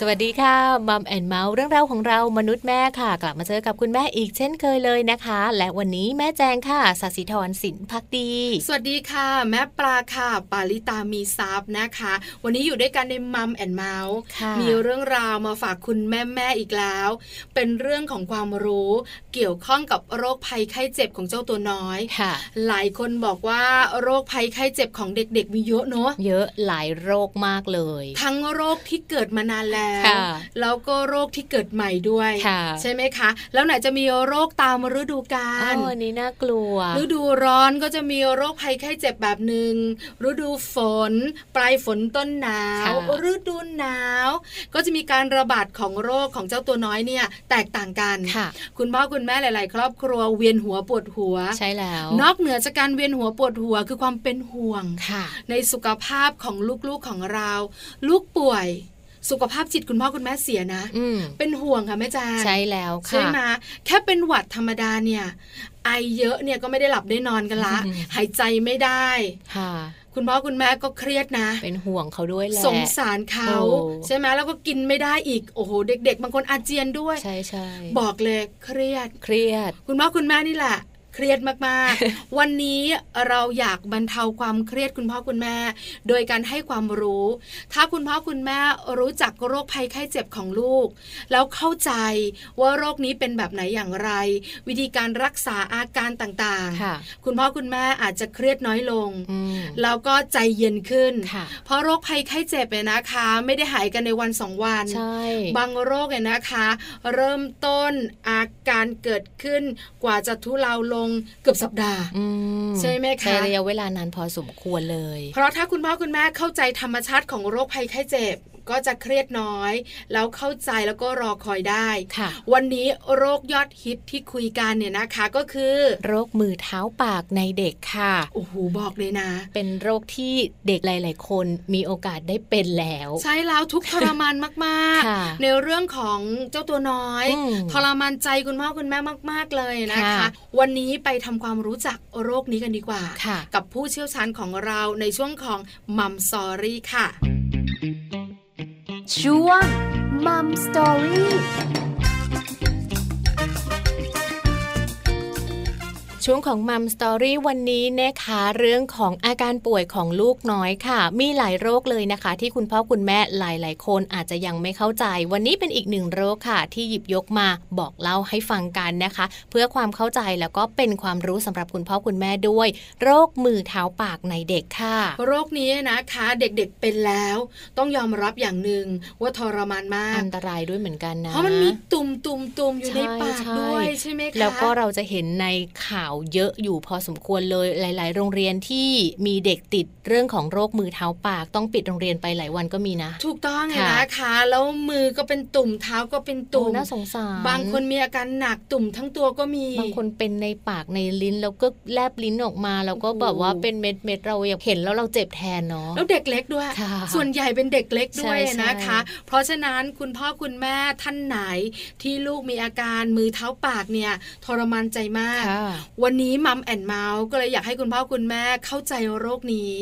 สวัสดีค่ะ Mom and Mouth เรื่องราวของเรามนุษย์แม่ค่ะ กลับมาเจอกับคุณแม่อีกเช่นเคยเลยนะคะ และวันนี้แม่แจงค่ะสัสิธรสินพักดี สวัสดีค่ะ แม่ปลาค่ะ ปาลิตามีซับนะคะ วันนี้อยู่ด้วยกันใน Mom and Mouth มีเรื่องราวมาฝากคุณแม่แม่อีกแล้ว เป็นเรื่องของความรู้เกี่ยวข้องกับโรคภัยไข้เจ็บของเจ้าตัวน้อยค่ะ หลายคนบอกว่าโรคภัยไข้เจ็บของเด็กๆมีเยอะเนาะเยอะหลายโรคมากเลย ทั้งโรคที่เกิดมานานแล้วแล้วก็โรคที่เกิดใหม่ด้วย ใช่ไหมคะ แล้วไหนจะมีโรคตามฤดูกาลอันนี้น่ากลัว ฤดูร้อนก็จะมีโรคภัยไข้เจ็บแบบหนึ่งฤดูฝน ปลายฝนต้นหนาว ฤดูหนาว ก็จะมีการระบาดของโรคของเจ้าตัวน้อยเนี่ย แตกต่างกัน คุณพ่อคุณแม่หลาย ๆ ครอบครัวเวียนหัวปวดหัว ใช่แล้ว นอกเหนือจากการเวียนหัวปวดหัวคือความเป็นห่วงในสุขภาพของลูก ๆ ของเรา ลูกป่วย สุขภาพจิตคุณพ่อคุณแม่เสียนะเป็นห่วงค่ะแม่จาใช่แล้วค่ะใช่ไหมแค่เป็นหวัดธรรมดาเนี่ย ไอเยอะเนี่ยก็ไม่ได้หลับได้นอนกันละ หายใจไม่ได้ค่ะคุณพ่อคุณแม่ก็เครียดนะ เป็นห่วงเขาด้วยแหละสงสารเขาใช่ไหมแล้วก็กินไม่ได้อีกโอ้โหเด็ก ๆ บางคนอาเจียนด้วย ใช่ใช่บอกเลยเครียดเครียด คุณพ่อคุณแม่นี่แหละ เครียดมากๆ วันนี้เราอยากบรรเทาความเครียดคุณพ่อคุณแม่ โดยการให้ความรู้ ถ้าคุณพ่อคุณแม่รู้จักโรคภัยไข้เจ็บของลูก แล้วเข้าใจว่าโรคนี้เป็นแบบไหนอย่างไร วิธีการรักษาอาการต่างๆ คุณพ่อคุณแม่อาจจะเครียดน้อยลง แล้วก็ใจเย็นขึ้น เพราะโรคภัยไข้เจ็บเนี่ยนะคะ ไม่ได้หายกันในวันสองวัน บางโรคเนี่ยนะคะ เริ่มต้นอาการเกิดขึ้นกว่าจะทุเลาลงงเกือบสัปดาห์ใช่ไหมคะใช้ระยะเวลานานพอสมควรเลย เพราะถ้าคุณพ่อคุณแม่เข้าใจธรรมชาติของโรคภัยไข้เจ็บ ก็จะเครียดน้อย แล้วเข้าใจแล้วก็รอคอยได้วันนี้โรคยอดฮิตที่คุยกันเนี่ยนะคะก็คือ โรคมือเท้าปากในเด็กค่ะโอ้โหบอกเลยนะ เป็นโรคที่เด็กหลาย ๆ คนมีโอกาสได้เป็นแล้ว ใช่แล้วทุกทรมานมาก ๆ ในเรื่องของเจ้าตัวน้อย ทรมานใจคุณพ่อคุณแม่มาก ๆ เลยนะคะ วันนี้ไปทำความรู้จักโรคนี้กันดีกว่า กับผู้เชี่ยวชาญของเราในช่วงของมัมซอรี่ค่ะ ช่วงมัมสตอรี่ ช่วงของมัมสตอรี่วันนี้นะคะเรื่องของอาการป่วยของลูกน้อยค่ะ มีหลายโรคเลยนะคะ ที่คุณพ่อคุณแม่หลาย ๆ คนอาจจะยังไม่เข้าใจ วันนี้เป็นอีกหนึ่งโรคค่ะ ที่หยิบยกมาบอกเล่าให้ฟังกันนะคะ เพื่อความเข้าใจแล้วก็เป็นความรู้สำหรับคุณพ่อคุณแม่ด้วย โรคมือเท้าปากในเด็กค่ะ โรคนี้นะคะเด็กๆเป็นแล้ว ต้องยอมรับอย่างหนึ่งว่าทรมานมากอันตรายด้วยเหมือนกันนะเพราะมันมีตุ่มตุ่มตุ่มอยู่ในปากด้วยใช่ไหมคะแล้วก็เราจะเห็นในข่าวเยอะอยู่พอสมควรเลยหลาย ๆ โรงเรียนที่มีเด็กติดเรื่องของโรคมือเท้าปาก ต้องปิดโรงเรียนไปหลายวันก็มีนะ ถูกต้องนะคะแล้วมือก็เป็นตุ่มเท้าก็เป็นตุ่มน่าสงสารบางคนมีอาการหนักตุ่มทั้งตัวก็มีบางคนเป็นในปากในลิ้นแล้วก็แลบลิ้นออกมา แล้วก็แบบว่าเป็นเม็ดเม็ดเราอยากเห็นแล้วเราเจ็บแทนเนาะแล้วเด็กเล็กด้วย ส่วนใหญ่เป็นเด็กเล็กด้วยนะคะ เพราะฉะนั้นคุณพ่อคุณแม่ท่านไหนที่ลูกมีอาการมือเท้าปากเนี่ยทรมานใจมากวันนี้มัมแอนเมาส์ก็เลยอยากให้คุณพ่อคุณแม่เข้าใจโรคนี้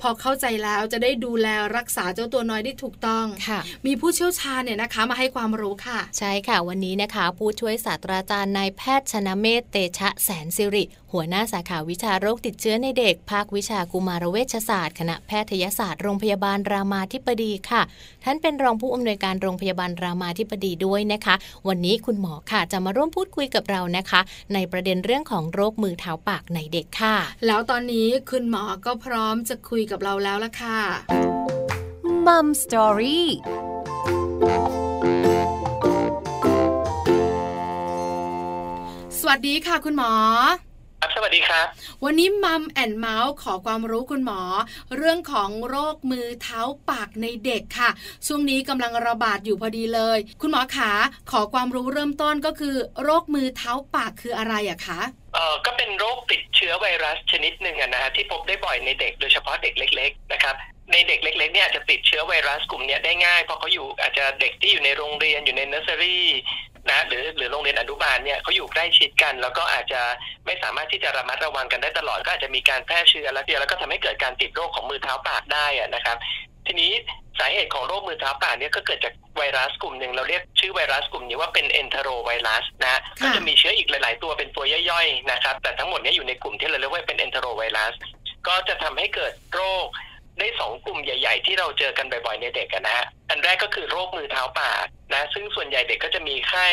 พอเข้าใจแล้วจะได้ดูแลรักษาเจ้าตัวน้อยได้ถูกต้องมีผู้เชี่ยวชาญเนี่ยนะคะมาให้ความรู้ค่ะ ใช่ค่ะ วันนี้นะคะ ผู้ช่วยศาสตราจารย์นายแพทย์ชนะเมธเตชะแสนสิริ หัวหน้าสาขาวิชาโรคติดเชื้อในเด็ก ภาควิชากุมารเวชศาสตร์ คณะแพทยศาสตร์โรงพยาบาลรามาธิบดีค่ะ ท่านเป็นรองผู้อำนวยการโรงพยาบาลรามาธิบดีด้วยนะคะ วันนี้คุณหมอค่ะ จะมาร่วมพูดคุยกับเรานะคะ ในประเด็นเรื่องของโรคมือเท้าปากในเด็กค่ะ แล้วตอนนี้คุณหมอก็พร้อมจะคุยกับเราแล้วล่ะค่ะมัมสตอรี่สวัสดีค่ะคุณหมอครับสวัสดีครับ วันนี้ Mom and Mouth ขอความรู้คุณหมอ เรื่องของโรคมือเท้าปากในเด็กค่ะ ช่วงนี้กำลังระบาดอยู่พอดีเลย คุณหมอขาขอความรู้เริ่มต้นก็คือ โรคมือเท้าปากคืออะไรอะคะ เออก็เป็นโรคติดเชื้อไวรัสชนิดหนึ่งนะฮะที่พบได้บ่อยในเด็กโดยเฉพาะเด็กเล็ก ๆ นะครับ ในเด็กเล็ก ๆ เนี่ยจะติดเชื้อไวรัสกลุ่มนี้ได้ง่ายเพราะเขาอยู่อาจจะเด็กที่อยู่ในโรงเรียนอยู่ในเนอร์เซอรี่นะหรือหรือโรงเรียนอนุบาลเนี่ยเขาอยู่ใกล้ชิดกัน แล้วก็อาจจะไม่สามารถที่จะระมัดระวังกันได้ตลอด ก็อาจจะมีการแพร่เชื้อแล้วเดียวแล้วก็ทำให้เกิดการติดโรคของมือเท้าปากได้นะครับ ทีนี้สาเหตุของโรคมือเท้าปากเนี่ยก็เกิดจากไวรัสกลุ่มหนึ่งเราเรียกชื่อไวรัสกลุ่มนี้ว่าเป็นเอนเทโรไวรัสนะก็จะมีเชื้ออีกหลาย ๆ ตัวเป็นตัวย่อยๆนะครับแต่ทั้งหมดนี้อยู่ในกลุ่มที่เราเรียกว่าเป็นเอนเทโรไวรัสก็จะทำให้เกิดโรคได้สองกลุ่มใหญ่ ๆ ที่เราเจอกันบ่อยๆในเด็กนะฮะอันแรกก็คือโรคมือเท้าปากนะซึ่งส่วนใหญ่เด็กก็จะมีไข้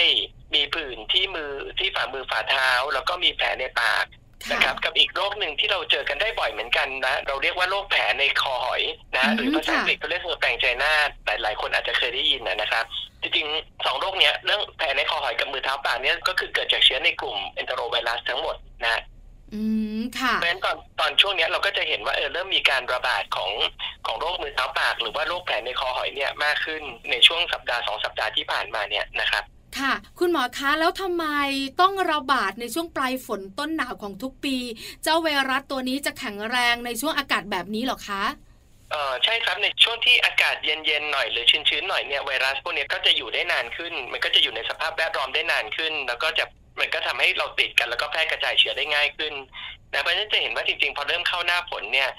มีผื่นที่มือที่ฝ่ามือฝ่าเท้า แล้วก็มีแผลในปาก นะครับกับอีกโรคหนึ่งที่เราเจอกันได้บ่อยเหมือนกันนะ เราเรียกว่าโรคแผลในคอหอยนะหรือภาษาอังกฤษเขาเรียก herpangina หลาย ๆ คนอาจจะเคยได้ยินนะครับจริงๆสองโรคเนี้ยเรื่องแผลในคอหอยกับมือเท้าปากเนี้ยก็คือเกิดจากเชื้อในกลุ่ม enterovirus ทั้งหมดนะอืมค่ะเพราะฉะนั้นตอนตอนช่วงเนี้ยเราก็จะเห็นว่าเออเริ่มมีการระบาดของของโรคมือเท้าปาก หรือว่าโรคแผลในคอหอยเนี่ยมากขึ้นในช่วงสัปดาห์สองสัปดาห์ที่ผ่านมาเนี่ยนะครับ ค่ะ คุณหมอคะแล้วทำไมต้องระบาดในช่วงปลายฝนต้นหนาวของทุกปี เจ้าไวรัสตัวนี้จะแข็งแรงในช่วงอากาศแบบนี้หรอคะเออใช่ครับในช่วงที่อากาศเย็นๆหน่อยหรือชื้นๆหน่อยเนี่ยไวรัสพวกนี้ก็จะอยู่ได้นานขึ้น มันก็จะอยู่ในสภาพแวดล้อมได้นานขึ้น แล้วก็จะมันก็ทำให้เราติดกันแล้วก็แพร่กระจายเชื้อได้ง่ายขึ้นนะเพราะฉะนั้นจะเห็นว่าจริงๆ พอเริ่มเข้าหน้าฝนเนี่ย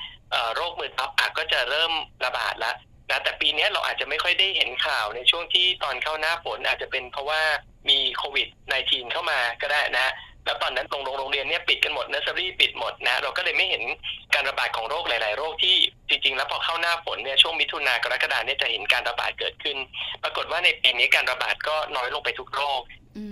โรคมือท้าปากก็จะเริ่มระบาดแล้ว นะแต่ปีนี้เราอาจจะไม่ค่อยได้เห็นข่าวในช่วงที่ตอนเข้าหน้าฝนอาจจะเป็นเพราะว่ามีโควิด -19 เข้ามาก็ได้นะ แล้วตอนนั้นโรงโรงเรียนเนี่ยปิดกันหมดเนอร์เซอรี่ปิดหมดนะ เราก็เลยไม่เห็นการระบาดของโรคหลาย ๆ โรคที่จริง ๆ แล้วพอเข้าหน้าฝนเนี่ยช่วงมิถุนากรกฎาเนี่ยจะเห็นการระบาดเกิดขึ้น ปรากฏว่าในปีนี้การระบาดก็น้อยลงไปทุกโรค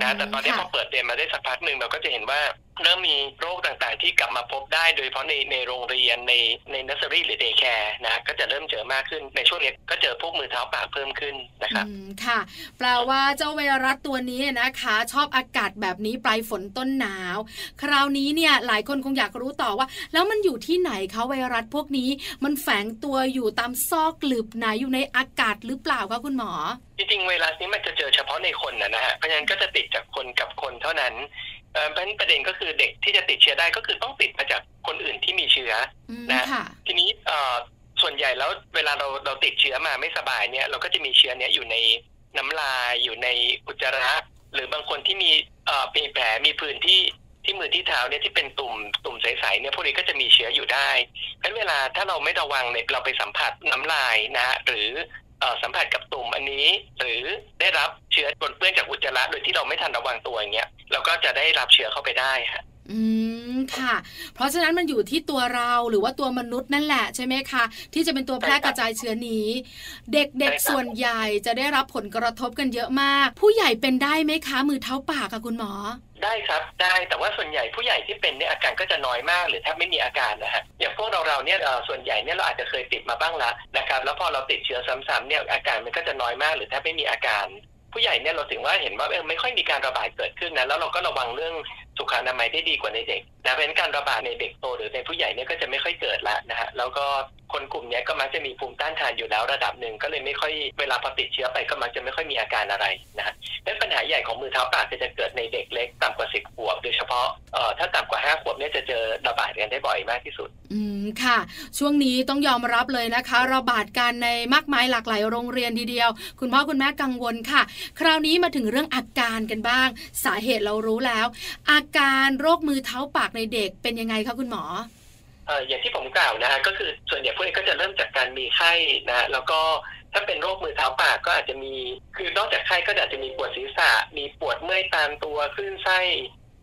นะแต่ตอนนี้พอเปิดเรียนมาได้สักพักหนึ่งเราก็จะเห็นว่าเริ่มมีโรคต่างๆ ที่กลับมาพบได้ โดยเฉพาะในในโรงเรียนในในเนอร์เซอรี่หรือ daycare นะก็จะเริ่มเจอมากขึ้นในช่วงนี้ก็เจอพวกมือเท้าปากเพิ่มขึ้นนะครับอืมค่ะ แปลว่าเจ้าไวรัสตัวนี้นะคะ ชอบอากาศแบบนี้ปลายฝนต้นหนาว คราวนี้เนี่ยหลายคนคงอยากรู้ต่อว่า แล้วมันอยู่ที่ไหนคะไวรัสพวกนี้ มันแฝงตัวอยู่ตามซอกหลืบไหนอยู่ในอากาศหรือเปล่าคะคุณหมอ จริงๆไวรัสนี้มันจะเจอเฉพาะในคนนะนะฮะเพราะฉะนั้นก็จะติดจากคนกับคนเท่านั้นเอ่อเพราะฉะนั้นประเด็นก็คือเด็กที่จะติดเชื้อได้ก็คือต้องติดมาจากคนอื่นที่มีเชื้ออืมนะค่ะทีนี้เอ่อส่วนใหญ่แล้วเวลาเราเราติดเชื้อมาไม่สบายเนี่ยเราก็จะมีเชื้อเนี้ยอยู่ในน้ำลายอยู่ในอุจจาระ หรือบางคนที่มีเอ่อมีแผลมีผื่นที่ที่มือที่เท้าเนี่ยที่เป็นตุ่มตุ่มใสๆเนี่ยพวกนี้ก็จะมีเชื้ออยู่ได้เพราะฉะนั้นเวลาถ้าเราไม่ระวังเนี่ยเราไปสัมผัสน้ำลายนะหรือเอ่อ สัมผัสกับตุ่มอันนี้ หรือได้รับเชื้อปนเปื้อนจากอุจจาระโดยที่เราไม่ทันระวังตัวอย่างเงี้ยเราก็จะได้รับเชื้อเข้าไปได้ฮะ อืมค่ะ เพราะฉะนั้นมันอยู่ที่ตัวเราหรือว่าตัวมนุษย์นั่นแหละใช่ไหมคะที่จะเป็นตัวแพร่กระจายเชื้อนี้ เด็กๆส่วนใหญ่จะได้รับผลกระทบกันเยอะมาก ผู้ใหญ่เป็นได้ไหมคะ มือเท้าปากค่ะคุณหมอ ได้ครับได้แต่ว่าส่วนใหญ่ผู้ใหญ่ที่เป็นเนี่ยอาการก็จะน้อยมากหรือแทบไม่มีอาการนะฮะอย่างพวกเราเราเนี่ยเอ่อส่วนใหญ่เนี่ยเราอาจจะเคยติดมาบ้างละนะครับแล้วพอเราติดเชื้อซ้ำๆเนี่ยอาการมันก็จะน้อยมากหรือแทบไม่มีอาการ ผู้ใหญ่เนี่ยเราถึงว่าเห็นว่าเออไม่ค่อยมีการระบาดเกิดขึ้นนะแล้วเราก็ระวังเรื่องสุขอนามัยได้ดีกว่าในเด็กนะเพราะฉะนั้นการระบาดในเด็กโตหรือในผู้ใหญ่เนี่ยก็จะไม่ค่อยเกิดละนะฮะแล้วก็ คนกลุ่มนี้ก็มักจะมีภูมิต้านทานอยู่แล้วระดับหนึ่งก็เลยไม่ค่อยเวลาพอติดเชื้อไปก็มักจะไม่ค่อยมีอาการอะไรนะฮะและปัญหาใหญ่ของมือเท้าปากจะเกิดในเด็กเล็กต่ำกว่า10ขวบโดยเฉพาะเอ่อถ้าต่ำกว่า5ขวบเนี่ยจะเจอระบาดกันได้บ่อยมากที่สุด อืมค่ะ ช่วงนี้ต้องยอมรับเลยนะคะ ระบาดกันในมากมายหลากหลายโรงเรียนทีเดียว คุณพ่อคุณแม่กังวลค่ะ คราวนี้มาถึงเรื่องอาการกันบ้าง สาเหตุเรารู้แล้ว อาการโรคมือเท้าปากในเด็กเป็นยังไงคะคุณหมอ อ่ออย่างที่ผมกล่าวนะฮะก็คือส่วนใหญ่พวกนี้ก็จะเริ่มจากการมีไข้นะฮะแล้วก็ถ้าเป็นโรคมือเท้าปากก็อาจจะมี คือนอกจากไข้ก็อาจจะมีปวดศีรษะ มีปวดเมื่อยตามตัวคลื่นไส้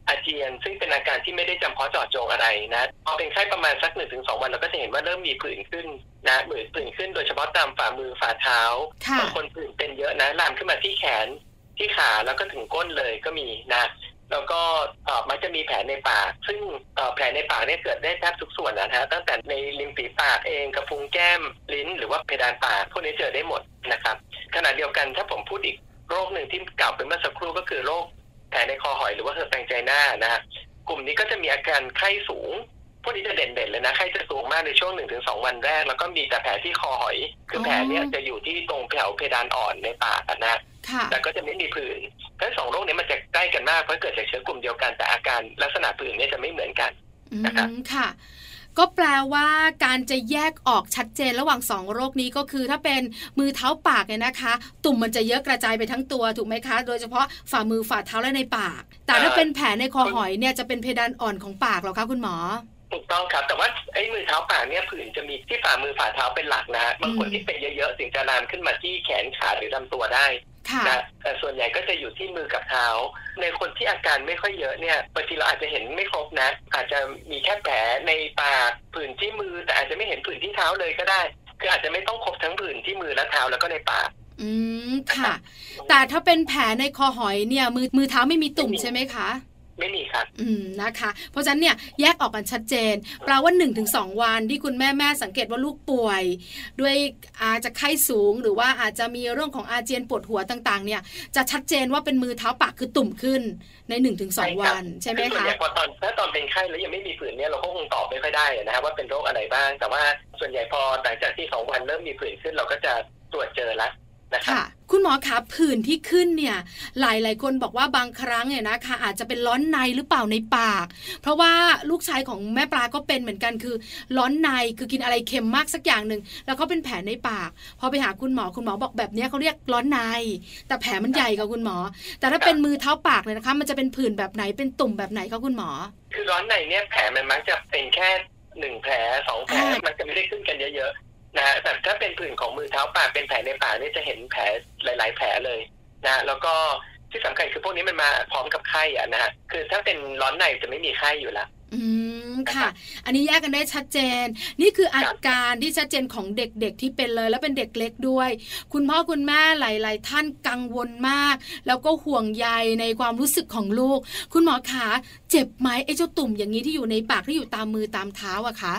อาเจียน ซึ่งเป็นอาการที่ไม่ได้จำเพาะเจาะจงอะไรนะพอเป็นไข้ประมาณสักหนึ่งถึงสองวันเราก็จะเห็นว่าเริ่มมีผื่นขึ้นนะเหมือนผื่นขึ้นโดยเฉพาะตามฝ่ามือฝ่าเท้าค่ะบางคนผื่นเป็นเยอะนะลามขึ้นมาที่แขนที่ขาแล้วก็ถึงก้นเลยก็มีนะ แล้วก็มันจะมีแผลในปาก ซึ่งแผลในปากเนี่ยเกิดได้แทบทุกส่วนนะฮะตั้งแต่ในริมฝีปากเองกระพุ้งแก้มลิ้น หรือว่าเพดานปากพวกนี้เจอได้หมดนะครับขณะเดียวกันถ้าผมพูดอีกโรคหนึ่งที่กล่าวไปเมื่อสักครู่ก็คือโรคแผลในคอหอยหรือว่าเฮอดแตงใจหน้านะฮะกลุ่มนี้ก็จะมีอาการไข้สูง พวกนี้จะเด่นๆเลยนะไข้จะสูงมากในช่วงหนึ่งถึงสองวันแรก แล้วก็มีแต่แผลที่คอหอย คือแผลเนี่ยจะอยู่ที่ตรงแถวเพดานอ่อนในปากอะนะค่ะแต่ก็จะไม่มีผื่นทั้งสองโรคนี้มันจะใกล้กันมากเพราะเกิดจากเชื้อกลุ่มเดียวกันแต่อาการลักษณะผื่นเนี่ยจะไม่เหมือนกันอืนะครับมค่ะ ก็แปลว่าการจะแยกออกชัดเจนระหว่างสองโรคนี้ก็คือถ้าเป็นมือเท้าปากเนี่ยนะคะ ตุ่มมันจะเยอะกระจายไปทั้งตัวถูกไหมคะ โดยเฉพาะฝ่ามือฝ่าเท้าและในปาก แต่ถ้าเป็นแผลในคอหอยเนี่ยจะเป็นเพดานอ่อนของปากเหรอคะคุณหมอ ถูกต้องครับ แต่ว่าไอ้มือเท้าปากเนี่ยผื่นจะมีที่ฝ่ามือฝ่าเท้าเป็นหลักนะฮะบางคนที่เป็นเยอะๆถึงจะลามขึ้นมาที่แขนขาหรือลำตัวได้ค่ะนะแต่ส่วนใหญ่ก็จะอยู่ที่มือกับเท้า ในคนที่อาการไม่ค่อยเยอะเนี่ยบางทีเราอาจจะเห็นไม่ครบนะ อาจจะมีแค่แผลในปากผื่นที่มือ แต่อาจจะไม่เห็นผื่นที่เท้าเลยก็ได้ คืออาจจะไม่ต้องครบทั้งผื่นที่มือและเท้าแล้วก็ในปากอืมค่ะ แต่ถ้าเป็นแผลในคอหอยเนี่ย มือมือเท้าไม่มีตุ่มไม่มีใช่ไหมคะ ไม่มีครับ อืมนะคะ เพราะฉะนั้นเนี่ยแยกออกกันชัดเจนแปลว่า1นถึงสวันที่คุณแม่แม่สังเกตว่าลูกป่วย ด้วยอาจจะไข้สูง หรือว่าอาจจะมีเรื่องของอาเจียนปวดหัวต่าง ๆ เนี่ย จะชัดเจนว่าเป็นมือเท้าปากคือตุ่มขึ้นใน1นถึงสใช่ครับวัน ใช่ไหมอส่วนคะใหญ่พอตอนถ้าตอนเป็นไข้แล้วยังไม่มีผื่นเนี่ยเราก็คงตอบไม่ค่อยได้นะครับว่าเป็นโรคอะไรบ้าง แต่ว่าส่วนใหญ่พอหลังจากที่สองวันเริ่มมีผื่นขึ้นเราก็จะตรวจเจอแล้ว นะครับค่ะคุณหมอคะผื่นที่ขึ้นเนี่ยหลายหลายๆคนบอกว่าบางครั้งเนี่ยนะคะอาจจะเป็นร้อนในหรือเปล่าในปาก เพราะว่าลูกชายของแม่ปลาก็เป็นเหมือนกันคือ ร้อนในคือกินอะไรเค็มมากสักอย่างหนึ่งแล้วก็เป็นแผลในปาก พอไปหาคุณหมอคุณหมอบอกแบบเนี้ยเขาเรียกร้อนใน แต่แผลมันใหญ่กับคุณหมอ แต่ถ้าเป็นมือเท้าปากเลยนะคะ มันจะเป็นผื่นแบบไหนเป็นตุ่มแบบไหนคะคุณหมอ คือร้อนในเนี่ยแผลมันมักจะเป็นแค่หนึ่งแผลสองแผลอ่ามัมันจะไม่ได้ขึ้นกันเยอะๆ นะฮะแต่ถ้าเป็นผื่นของมือเท้าปากเป็นแผลในปากเนี่ยจะเห็นแผลหลาย ๆ แผลเลยนะแล้วก็ที่สำคัญคือพวกนี้มันมาพร้อมกับไข้อะนะฮะคือถ้าเป็นร้อนในจะไม่มีไข้อยู่แล้วอืมค่ะ อันนี้แยกกันได้ชัดเจน นี่คืออาการที่ชัดเจนของเด็กๆที่เป็นเลย แล้วเป็นเด็กเล็กด้วย คุณพ่อคุณแม่หลาย ๆ ท่านกังวลมาก แล้วก็ห่วงใยในความรู้สึกของลูก คุณหมอขาเจ็บไหมไอ้เจ้าตุ่มอย่างนี้ที่อยู่ในปากที่อยู่ตามมือตามเท้าอะคะ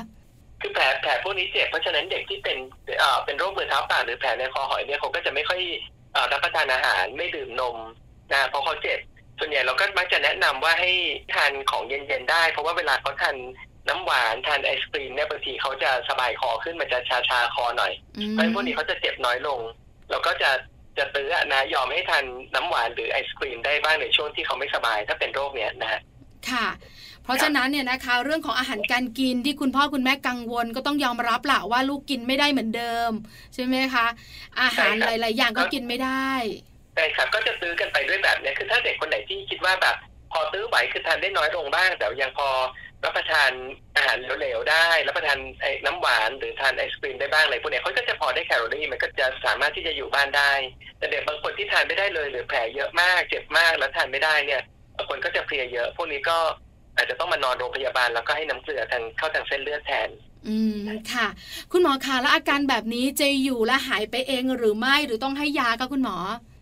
คือแผลแผลพวกนี้เจ็บเพราะฉะนั้นเด็กที่เป็นเอ่อเป็นโรคมือเท้าปากหรือแผลในคอหอยเนี่ยเขาก็จะไม่ค่อยเอ่อรับประทานอาหารไม่ดื่มนมนะเพราะเขาเจ็บ ส่วนใหญ่เราก็มักจะแนะนำว่าให้ทานของเย็นๆได้ เพราะว่าเวลาเขาทานน้ำหวานทานไอศครีมเนี่ยบางทีเขาจะสบายคอขึ้นมันจะชาชาๆคอหน่อยอืมเพราะฉะนั้นพวกนี้เขาจะเจ็บน้อยลง เราก็จะจะตื้ออะนะยอมให้ทานน้ำหวานหรือไอศครีมได้บ้างในช่วงที่เขาไม่สบายถ้าเป็นโรคเนี้ยนะฮะค่ะ เพราะฉะนั้นเนี่ยนะคะเรื่องของอาหารการกินที่คุณพ่อคุณแม่กังวลก็ต้องยอมรับละว่าลูกกินไม่ได้เหมือนเดิม ใช่ไหมคะ อาหารใช่หครับลาย ๆ อย่างก็กินไม่ได้ใช่ครับก็จะซื้อกันไปด้วยแบบเนี้ยคือถ้าเด็กคนไหนที่คิดว่าแบบ พอซื้อไหวคือทานได้น้อยลงบ้าง แต่ยังพอรับประทานอาหารเหลวๆได้ รับประทานไอ้น้ำหวานหรือทานไอศครีมได้บ้างอะไรพวกเนี้ยเขาก็จะพอได้แคลอรี่มันก็จะสามารถที่จะอยู่บ้านได้ แต่เด็กบางคนที่ทานไม่ได้เลยหรือแผลเยอะมาก เจ็บมากแล้วทานไม่ได้เนี่ยบางคนก็จะเพลียเยอะ พวกนี้ก็ อาจจะต้องมานอนโรงพยาบาลแล้วก็ให้น้ำเกลือทางเข้าทางเส้นเลือดแทน อืมค่ะ คุณหมอคะแล้วอาการแบบนี้จะอยู่และหายไปเองหรือไม่หรือต้องให้ยาคะคุณหมอ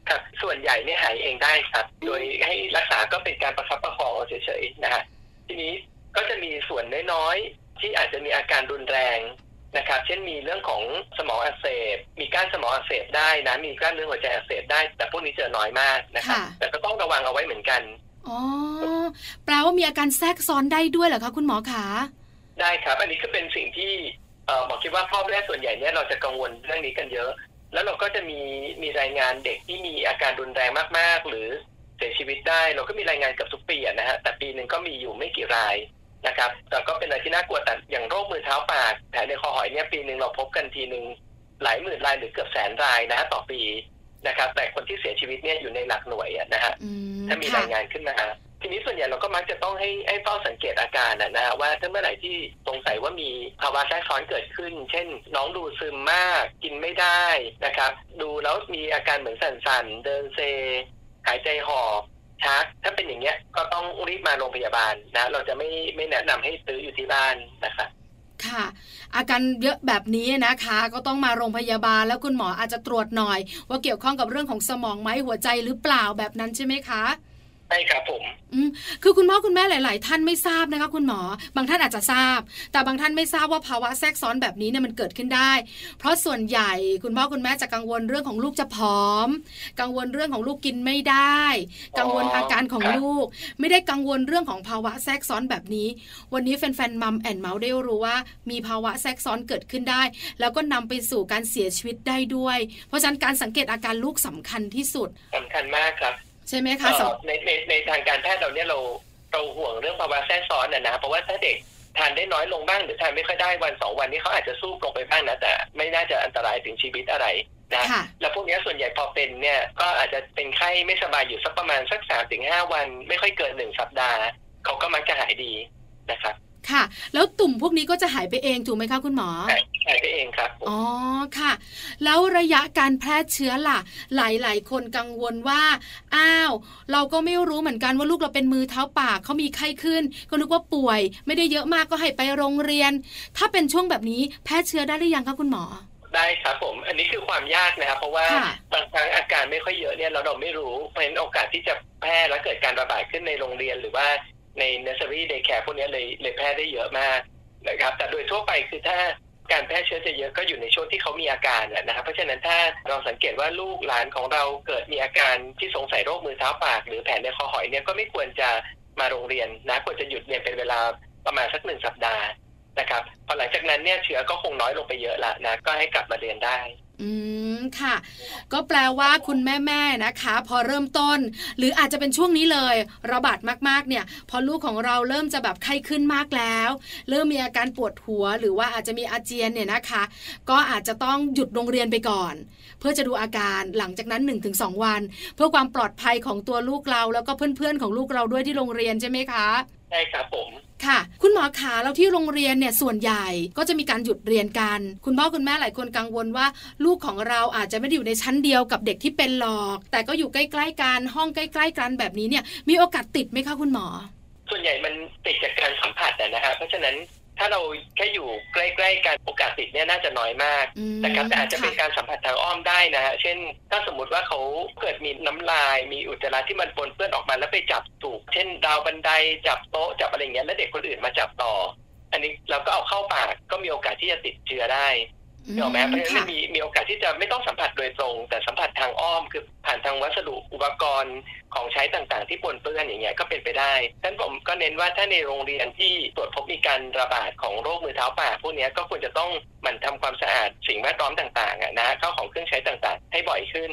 ครับส่วนใหญ่เนี่ยหายเองได้ครับ โดยให้รักษาก็เป็นการประคับประคองเอาเฉยๆนะฮะทีนี้ก็จะมีส่วนน้อยๆที่อาจจะมีอาการรุนแรงนะครับ เช่นมีเรื่องของสมองอักเสบ มีก้านสมองอักเสบได้นะ มีกล้ามเนื้อหัวใจอักเสบได้ แต่พวกนี้เจอน้อยมากนะครับค่ะแต่ก็ต้องระวังเอาไว้เหมือนกัน อ๋อแปลว่ามีอาการแทรกซ้อนได้ด้วยเหรอคะคุณหมอขาได้ครับ อันนี้ก็เป็นสิ่งที่หมอคิดว่าพ่อแม่ส่วนใหญ่เนี่ยเราจะกังวลเรื่องนี้กันเยอะ แล้วเราก็จะมีมีรายงานเด็กที่มีอาการรุนแรงมาก ๆ หรือเสียชีวิตได้ เราก็มีรายงานเกับทุกปีนะฮะแต่ปีหนึ่งก็มีอยู่ไม่กี่รายนะครับแต่ก็เป็นอะไรที่น่ากลัวแต่อย่างโรคมือเท้าปากแผลในคอหอยเนี่ยปีหนึ่งเราพบกันทีหนึ่งหลายหมื่นรายหรือเกือบแสนรายนะฮะต่อปี นะครับ แต่คนที่เสียชีวิตเนี่ยอยู่ในหลักหน่วยอะนะฮะอืมถ้ามีค่ะรายงานขึ้นมาทีนี้ส่วนใหญ่เราก็มักจะต้องให้ให้เฝ้าสังเกตอาการนะนะว่าถ้าเมื่อไหร่ที่สงสัยว่ามีภาวะแทรกซ้อนเกิดขึ้น เช่น น้องดูซึมมากกินไม่ได้นะครับ ดูแล้วมีอาการเหมือนสั่นๆ เดินเซ หายใจหอบชักถ้าเป็นอย่างเงี้ยก็ต้องรีบมาโรงพยาบาลนะ เราจะไม่ไม่แนะนำให้ซื้ออยู่ที่บ้านนะครับ ค่ะ อาการเยอะแบบนี้นะคะ ก็ต้องมาโรงพยาบาลแล้วคุณหมออาจจะตรวจหน่อย ว่าเกี่ยวข้องกับเรื่องของสมองไหมหัวใจหรือเปล่าแบบนั้นใช่ไหมคะ ช่ครับผมอืมคือคุณพ่อคุณแม่หลาย ๆ ท่านไม่ทราบนะคะคุณหมอ บางท่านอาจจะทราบ แต่บางท่านไม่ทราบว่าภาวะแทรกซ้อนแบบนี้เนี่ยมันเกิดขึ้นได้ เพราะส่วนใหญ่คุณพ่อคุณแม่จะกังวลเรื่องของลูกจะผอม กังวลเรื่องของลูกกินไม่ได้ กังวลอาการของลูก ไม่ได้กังวลเรื่องของภาวะแทรกซ้อนแบบนี้ วันนี้แฟน ๆ มัมแอนเมาส์ได้รู้ว่า มีภาวะแทรกซ้อนเกิดขึ้นได้ แล้วก็นำไปสู่การเสียชีวิตได้ด้วย เพราะฉะนั้นการสังเกตอาการลูกสำคัญที่สุดสำคัญมากครับ ใช่ไหมคะสำเอ่อในในในทางการแพทย์เราเนี่ยเราเราห่วงเรื่องภาวะแทรกซ้อนนะนะเพราะว่าถ้าเด็กทานได้น้อยลงบ้างหรือทานไม่ค่อยได้วันสองวันนี้เขาอาจจะสู้ลงไปบ้างนะแต่ไม่น่าจะอันตรายถึงชีวิตอะไรนะค่ะแล้วพวกเนี้ยส่วนใหญ่พอเป็นเนี่ยก็อาจจะเป็นไข้ไม่สบายอยู่สักประมาณสักสามถึงห้าวัน ไม่ค่อยเกินหนึ่งสัปดาห์เขาก็มักจะหายดีนะครับ ค่ะ แล้วตุ่มพวกนี้ก็จะหายไปเองถูกไหมคะคุณหมอ ผมอ๋อค่ะ แล้วระยะการแพร่เชื้อล่ะ หลายๆ คนกังวลว่า อ้าว เราก็ไม่รู้เหมือนกันว่าลูกเราเป็นมือเท้าปากเขามีไข้ขึ้น ก็นึกว่าป่วย ไม่ได้เยอะมากก็ให้ไปโรงเรียน ถ้าเป็นช่วงแบบนี้แพร่เชื้อได้หรือยังคะคุณหมอได้ครับผม อันนี้คือความยากนะครับ เพราะว่าค่ะบางครั้งอาการไม่ค่อยเยอะเนี่ยเราเราไม่รู้เพราะฉะนั้นโอกาสที่จะแพร่และเกิดการระบาดขึ้นในโรงเรียน หรือว่าใน nursery daycare พวกเนี้ยเลยเลยแพร่ได้เยอะมากนะครับ แต่โดยทั่วไปคือถ้า การแพร่เชื้อจะเยอะก็อยู่ในช่วงที่เขามีอาการนะนะครับเพราะฉะนั้นถ้าเราสังเกตว่าลูกหลานของเราเกิดมีอาการที่สงสัยโรคมือเท้าปาก หรือแผลในคอหอยเนี่ยก็ไม่ควรจะมาโรงเรียนนะควรจะหยุดเรียนเป็นเวลาประมาณสักหนึ่งสัปดาห์นะครับพอหลังจากนั้นเนี่ยเชื้อก็คงน้อยลงไปเยอะละนะก็ให้กลับมาเรียนได้ อืมค่ะ ก็แปลว่าคุณแม่ๆนะคะ พอเริ่มต้น หรืออาจจะเป็นช่วงนี้เลย ระบาดมากๆเนี่ย พอลูกของเราเริ่มจะแบบไข้ขึ้นมากแล้ว เริ่มมีอาการปวดหัว หรือว่าอาจจะมีอาเจียนเนี่ยนะคะ ก็อาจจะต้องหยุดโรงเรียนไปก่อน เพื่อจะดูอาการหลังจากนั้น 1-2 วัน เพื่อความปลอดภัยของตัวลูกเราแล้วก็เพื่อนๆของลูกเราด้วยที่โรงเรียนใช่ไหมคะใช่ครับผม ค่ะ คุณหมอขาแล้วที่โรงเรียนเนี่ยส่วนใหญ่ก็จะมีการหยุดเรียนกัน คุณพ่อคุณแม่หลายคนกังวลว่า ลูกของเราอาจจะไม่ได้อยู่ในชั้นเดียวกับเด็กที่เป็นหลอก แต่ก็อยู่ใกล้ๆกันห้องใกล้ ๆ กันแบบนี้เนี่ยมีโอกาสติดไหมคะคุณหมอ ส่วนใหญ่มันติดจากการสัมผัสอะนะฮะเพราะฉะนั้น ถ้าเราแค่อยู่ใกล้ๆกันโอกาสติดเนี่ยน่าจะน้อยมากอืมนะครับแต่อาจจะเป็นค่ะการสัมผัสทางอ้อมได้นะฮะเช่น ถ้าสมมติว่าเขาเกิดมีน้ำลาย มีอุจจาระที่มันปนเปื้อนออกมาแล้วไปจับถูก เช่นราวบันไดจับโต๊ะจับอะไรอย่างเงี้ยแล้วเด็กคนอื่นมาจับต่อ อันนี้เราก็เอาเข้าปากก็มีโอกาสที่จะติดเชื้อได้อืม เห็นไหมเพราะฉะนั้นค่ะมันมีมีโอกาสที่จะไม่ต้องสัมผัสโดยตรง แต่สัมผัสทางอ้อมคือผ่านทางวัสดุอุปกรณ์ของใช้ต่างๆ ที่ปนเปื้อนอย่างเงี้ยก็เป็นไปได้ฉะนั้นผมก็เน้นว่าถ้าในโรงเรียนที่ตรวจพบมีการระบาดของโรคมือเท้าปากพวกเนี้ยก็ควรจะต้องหมั่นทำความสะอาดสิ่งแวดล้อมต่างๆอะนะเข้าของเครื่องใช้ต่างๆ ให้บ่อยขึ้น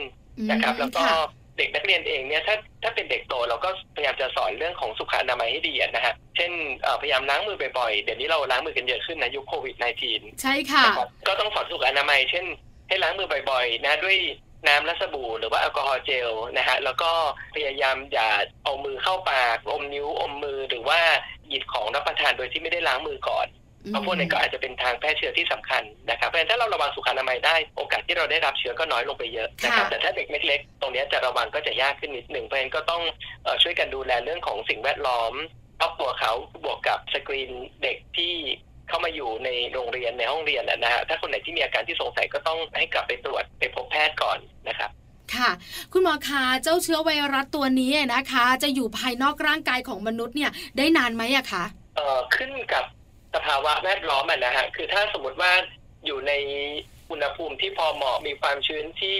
นะครับ แล้วก็ค่ะ เด็กนักเรียนเองเนี่ยถ้าถ้าเป็นเด็กโตเราก็พยายามจะสอนเรื่องของสุขอนามัยให้ดีอะนะฮะเช่นเอ่อพยายามล้างมือบ่อยๆเดี๋ยวนี้เราล้างมือกันเยอะขึ้นนะยุคโควิด -19 ใช่ค่ะนะครับก็ต้องสอนสุขอนามัย เช่น ให้ล้างมือบ่อยๆ นะด้วยน้ำและสบู่หรือว่าแอลกอฮอล์เจลนะฮะแล้วก็พยายามอย่าเอามือเข้าปาก อมนิ้วอมมือหรือว่าหยิบของรับประทานโดยที่ไม่ได้ล้างมือก่อน เพราะพวกนี้ก็อาจจะเป็นทางแพร่เชื้อที่สำคัญนะครับเพราะฉะนั้นถ้าเราระวังสุขอนามัยได้โอกาสที่เราได้รับเชื้อก็น้อยลงไปเยอะนะครับค่ะแต่ถ้าเด็กเล็กๆตรงเนี้ยจะระวังก็จะยากขึ้นนิดหนึ่งเพราะฉะนั้นก็ต้องเอ่อช่วยกันดูแลเรื่องของสิ่งแวดล้อมครอบครัวเขาบวกกับสกรีนเด็กที่เข้ามาอยู่ในโรงเรียนในห้องเรียนนะฮะถ้าคนไหนที่มีอาการที่สงสัยก็ต้องให้กลับไปตรวจไปพบแพทย์ก่อนนะครับค่ะ คุณหมอคะเจ้าเชื้อไวรัสตัวนี้นะคะ จะอยู่ภายนอกร่างกายของมนุษย์เนี่ยได้นานไหมอะคะเอ่อขึ้นกับ สภาวะแวดล้อมอะนะฮะคือถ้าสมมติว่าอยู่ในอุณหภูมิที่พอเหมาะมีความชื้นที่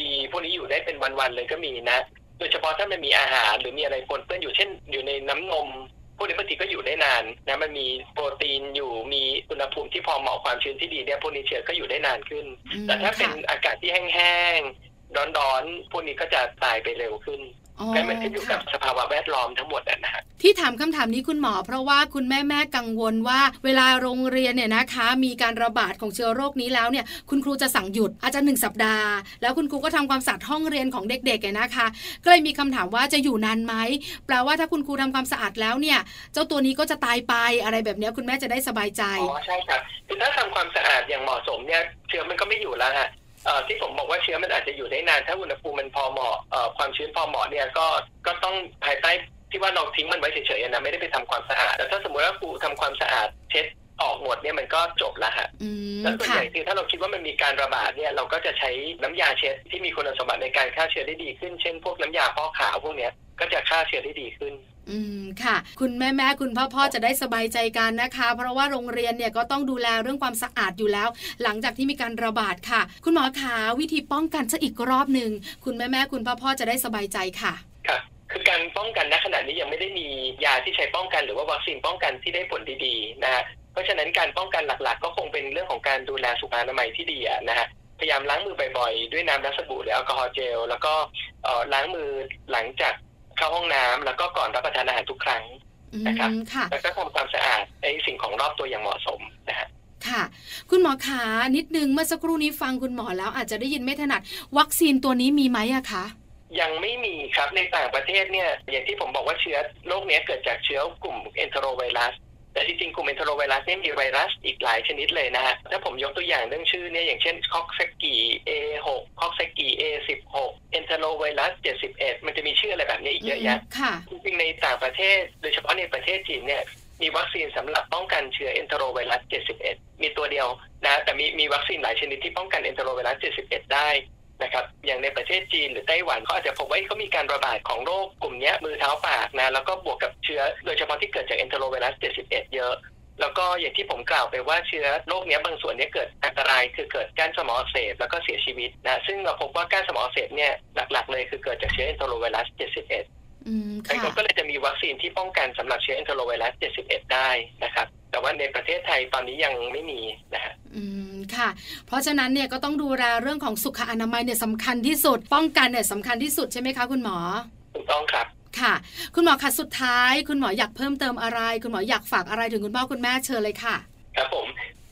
ดีๆ พวกนี้อยู่ได้เป็นวันๆเลยก็มีนะ โดยเฉพาะถ้ามันมีอาหารหรือมีอะไรปนเปื้อนอยู่เช่น อยู่ในน้ำนมพวกนี้บางทีก็อยู่ได้นานนะมันมีโปรตีนอยู่มีอุณหภูมิที่พอเหมาะความชื้นที่ดีเนี่ยพวกนี้เชื้อก็อยู่ได้นานขึ้นอืมแต่ถ้าเป็นค่ะอากาศที่แห้งๆร้อนๆพวกนี้ก็จะตายไปเร็วขึ้นอ๋อ แต่มันขึ้นอยู่กับค่ะสภาวะแวดล้อมทั้งหมดอะนะฮะที่ถามคำถามนี้คุณหมอ เพราะว่าคุณแม่แม่กังวลว่า เวลาโรงเรียนเนี่ยนะคะ มีการระบาดของเชื้อโรคนี้แล้วเนี่ย คุณครูจะสั่งหยุดอาจจะหนึ่งสัปดาห์ แล้วคุณครูก็ทำความสะอาดห้องเรียนของเด็กๆเนี่ยนะคะ ก็เลยมีคำถามว่าจะอยู่นานไหมแปลว่าถ้าคุณครูทำความสะอาดแล้วเนี่ย เจ้าตัวนี้ก็จะตายไปอะไรแบบเนี้ยคุณแม่จะได้สบายใจอ๋อใช่ครับคือถ้าทำความสะอาดอย่างเหมาะสมเนี่ยเชื้อมันก็ไม่อยู่แล้วฮะเอ่อ ที่ผมบอกว่าเชื้อมันอาจจะอยู่ได้นานถ้าอุณหภูมิมันพอเหมาะเอ่อความชื้นพอเหมาะเนี่ยก็ก็ต้องภายใต้ที่ว่าเราทิ้งมันไว้เฉยๆนะไม่ได้ไปทำความสะอาดแต่ถ้าสมมติว่าครูทำความสะอาดเช็ดออกหมดเนี่ยมันก็จบแล้วฮะอืมแล้วส่วนใหค่ะญ่คือถ้าเราคิดว่ามันมีการระบาดเนี่ยเราก็จะใช้น้ำยาเช็ดที่มีคุณสมบัติในการฆ่าเชื้อได้ดีขึ้น เช่น พวกน้ำยาฟอกขาวพวกเนี้ยก็จะฆ่าเชื้อได้ดีขึ้น อืมค่ะ คุณแม่แม่คุณพ่อพ่อจะได้สบายใจกันนะคะ เพราะว่าโรงเรียนเนี่ยก็ต้องดูแลเรื่องความสะอาดอยู่แล้ว หลังจากที่มีการระบาดค่ะ คุณหมอขาวิธีป้องกันซะอีกรอบหนึ่งคุณแม่แม่คุณพ่อพ่อจะได้สบายใจค่ะครับคือการป้องกันณขณะนี้ยังไม่ได้มียาที่ใช้ป้องกัน หรือว่าวัคซีนป้องกันที่ได้ผลดีๆนะฮะเพราะฉะนั้นการป้องกันหลักๆ ก็คงเป็นเรื่องของการดูแลสุขอนามัยที่ดีนะฮะพยายามล้างมือบ่อยๆ ด้วยน้ำและสบู่หรือแอลกอฮอล์เจล แล้วก็ล้างมือหลังจาก เข้าห้องน้ำแล้วก็ก่อนรับประทานอาหารทุกครั้งนะครับอืมค่ะแล้วก็ทำความสะอาดไอ้สิ่งของรอบตัวอย่างเหมาะสมนะฮะค่ะ คุณหมอขานิดนึงเมื่อสักครู่นี้ฟังคุณหมอแล้วอาจจะได้ยินไม่ถนัด วัคซีนตัวนี้มีไหมอะคะยังไม่มีครับในต่างประเทศเนี่ยอย่างที่ผมบอกว่าเชื้อโรคเนี้ยเกิดจากเชื้อกลุ่มเอนโทรไวรัส แต่จริงๆกลุ่ม enterovirus เนี่ยมีไวรัสอีกหลายชนิดเลยนะฮะ ถ้าผมยกตัวอย่างเรื่องชื่อเนี่ยอย่างเช่นคอกซกี A6 คอกซกี A16 เอนโทรไวรัส 71 มันจะมีชื่ออะไรแบบนี้อีกเยอะแยะค่ะจริงๆในต่างประเทศ โดยเฉพาะในประเทศจีนเนี่ยมีวัคซีนสำหรับป้องกันเชื้อ enterovirus 71 มีตัวเดียวนะ แต่มีมีวัคซีนหลายชนิดที่ป้องกัน enterovirus 71 ได้ นะครับอย่างในประเทศจีนหรือไต้หวันเขาอาจจะพบว่าเขามีการระบาดของโรคกลุ่มนี้มือเท้าปากนะแล้วก็บวกกับเชื้อโดยเฉพาะที่เกิดจาก enterovirus 71 เยอะ แล้วก็อย่างที่ผมกล่าวไปว่าเชื้อโรคเนี้ยบางส่วนเนี้ยเกิดอันตรายคือเกิดก้านสมองอักเสบแล้วก็เสียชีวิตนะซึ่งเราพบว่าก้านสมองอักเสบเนี่ยหลักๆเลยคือเกิดจากเชื้อเอนโทรไวรัส 71 อืมแต่ค่ะก็เลยจะมีวัคซีนที่ป้องกันสำหรับเชื้อเอนโทรไวรัส 71 ได้นะครับ แต่ว่าในประเทศไทยตอนนี้ยังไม่มีนะฮะอืมค่ะ เพราะฉะนั้นเนี่ยก็ต้องดูแลเรื่องของสุขอนามัยเนี่ยสำคัญที่สุด ป้องกันเนี่ยสำคัญที่สุดใช่ไหมคะคุณหมอ ถูกต้องครับค่ะ คุณหมอคะสุดท้าย คุณหมออยากเพิ่มเติมอะไร คุณหมออยากฝากอะไรถึงคุณพ่อคุณแม่เชิญเลยค่ะ ครับผม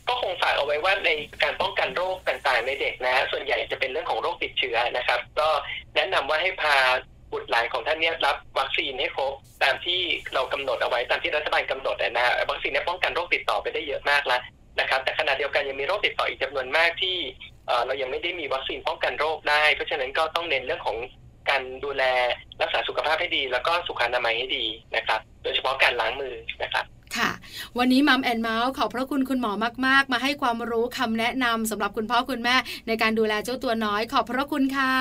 ก็คงฝากเอาไว้ว่าในการป้องกันโรคต่างๆในเด็กนะฮะส่วนใหญ่จะเป็นเรื่องของโรคติดเชื้อนะครับ ก็แนะนำว่าให้พา บุตรหลานของท่านเนี่ยรับวัคซีนให้ครบตามที่เรากำหนดเอาไว้ตามที่รัฐบาลกำหนดนะฮะวัคซีนเนี่ยป้องกันโรคติดต่อไปได้เยอะมากแล้วนะครับแต่ขณะเดียวกันยังมีโรคติดต่ออีกจำนวนมากที่เอ่อเรายังไม่ได้มีวัคซีนป้องกันโรคได้ เพราะฉะนั้นก็ต้องเน้นเรื่องของการดูแลรักษาสุขภาพให้ดี แล้วก็สุขอนามัยให้ดีนะครับโดยเฉพาะการล้างมือนะครับค่ะ วันนี้มัมแอนเมาส์ขอบพระคุณคุณหมอมาก ๆ มาให้ความรู้คำแนะนำสำหรับคุณพ่อคุณแม่ในการดูแลเจ้าตัวน้อยขอบพระคุณค่ะ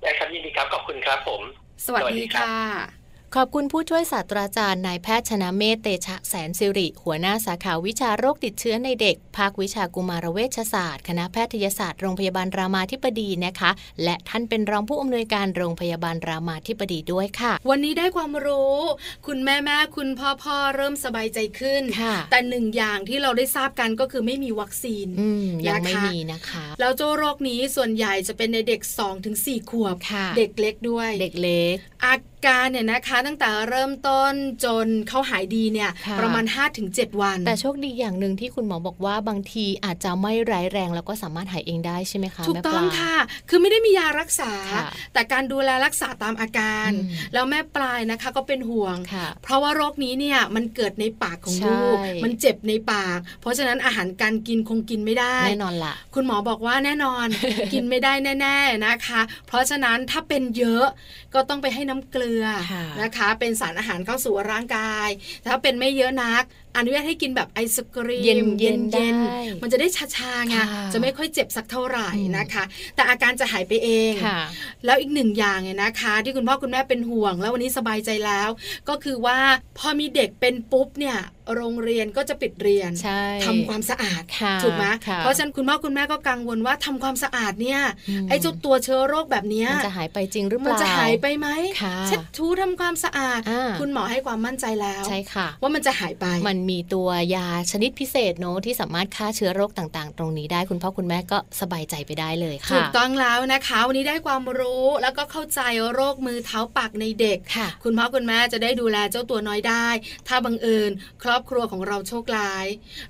ได้ครับยินดีครับขอบคุณครับผม สวัสสวัสดีดีครับค่ะ ขอบคุณผู้ช่วยศาสตราจารย์นายแพทย์ชนะเมธเตชะแสนสิริ หัวหน้าสาขาวิชาโรคติดเชื้อในเด็ก ภาควิชากุมารเวชศาสตร์ คณะแพทยศาสตร์โรงพยาบาลรามาธิบดีนะคะ และท่านเป็นรองผู้อำนวยการโรงพยาบาลรามาธิบดีด้วยค่ะ วันนี้ได้ความรู้ คุณแม่แม่คุณพ่อพ่อเริ่มสบายใจขึ้นค่ะแต่หนึ่งอย่างที่เราได้ทราบกันก็คือไม่มีวัคซีนอืมยังนะคะไม่มีนะคะแล้วเจ้าโรคนี้ส่วนใหญ่จะเป็นในเด็ก2-4ถึงขวบค่ะเด็กเล็กด้วย เด็กเล็ก อาการเนี่ยนะคะตั้งแต่เริ่มต้นจนเขาหายดีเนี่ยค่ะประมาณ 5-7 วัน แต่โชคดีอย่างหนึ่งที่คุณหมอบอกว่าบางทีอาจจะไม่ร้ายแรงแล้วก็สามารถหายเองได้ใช่ไหมคะถูกแม่ต้ปองลาค่ะ คือไม่ได้มียารักษาค่ะแต่การดูแลรักษาตามอาการอืมแล้วแม่ปลายนะคะก็เป็นห่วงค่ะเพราะว่าโรคนี้เนี่ยมันเกิดในปากของใช่ลูกมันเจ็บในปาก เพราะฉะนั้นอาหารการกินคงกินไม่ได้แน่นอนละคุณหมอบอกว่าแน่นอน กินไม่ได้แน่ ๆนะคะ เพราะฉะนั้นถ้าเป็นเยอะก็ต้องไปให้น้ำเกลือค่ะนะคะ เป็นสารอาหารเข้าสู่ร่างกาย ถ้าเป็นไม่เยอะนักอนุญาตให้กินแบบไอศกรีม เย็นๆเย็นได้ๆมันจะได้ชาๆไงค่ะจะไม่ค่อยเจ็บสักเท่าไหร่อืมนะคะ แต่อาการจะหายไปเองค่ะแล้วอีกหนึ่งอย่างเนี่ยนะคะ ที่คุณพ่อคุณแม่เป็นห่วง แล้ววันนี้สบายใจแล้ว ก็คือว่าพอมีเด็กเป็นปุ๊บเนี่ย โรงเรียนก็จะปิดเรียนใช่ทำความสะอาดค่ะถูกไหมค่ะเพราะฉะนั้นคุณพ่อคุณแม่ก็กังวลว่าทำความสะอาดเนี่ยมไอ้เจ้าตัวเชื้อโรคแบบเนี้ยมันจะหายไปจริงหรือเปมันล่าจะหายไปไหมค่ะเช็ดถูทำความสะอาดอ่าคุณหมอให้ความมั่นใจแล้วใช่ค่ะ ว่ามันจะหายไปมันมีตัวยาชนิดพิเศษเนอะที่สามารถฆ่าเชื้อโรคต่างๆ ตรงนี้ได้คุณพ่อคุณแม่ก็สบายใจไปได้เลยค่ะถูกต้องแล้วนะคะวันนี้ได้ความรู้แล้วก็เข้าใจโรคมือเท้าปากในเด็กค่ะคุณพ่อคุณแม่จะได้ดูแลเจ้าตัวน้อยได้ ถ้าบังเอิญครอบครัวของเราโชคร้าย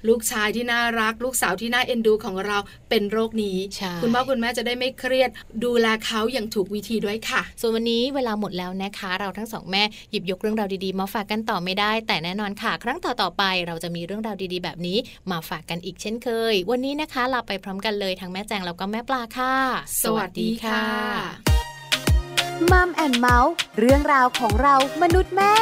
ลูกชายที่น่ารัก ลูกสาวที่น่าเอ็นดูของเราเป็นโรคนี้ใช่คุณพ่อคุณแม่จะได้ไม่เครียด ดูแลเขาอย่างถูกวิธีด้วยค่ะ ส่วนวันนี้เวลาหมดแล้วนะคะ เราทั้งสองแม่หยิบยกเรื่องราวดีๆ มาฝากกันต่อไม่ได้ แต่แน่นอนค่ะ ครั้งต่อๆไป เราจะมีเรื่องราวดีๆ แบบนี้ มาฝากกันอีกเช่นเคย วันนี้นะคะลาไปพร้อมกันเลยทั้งแม่แจงแล้วก็แม่ปลาค่ะ สวัสดีค่ะมัมแอนเมาส์เรื่องราวของเรามนุษย์แม่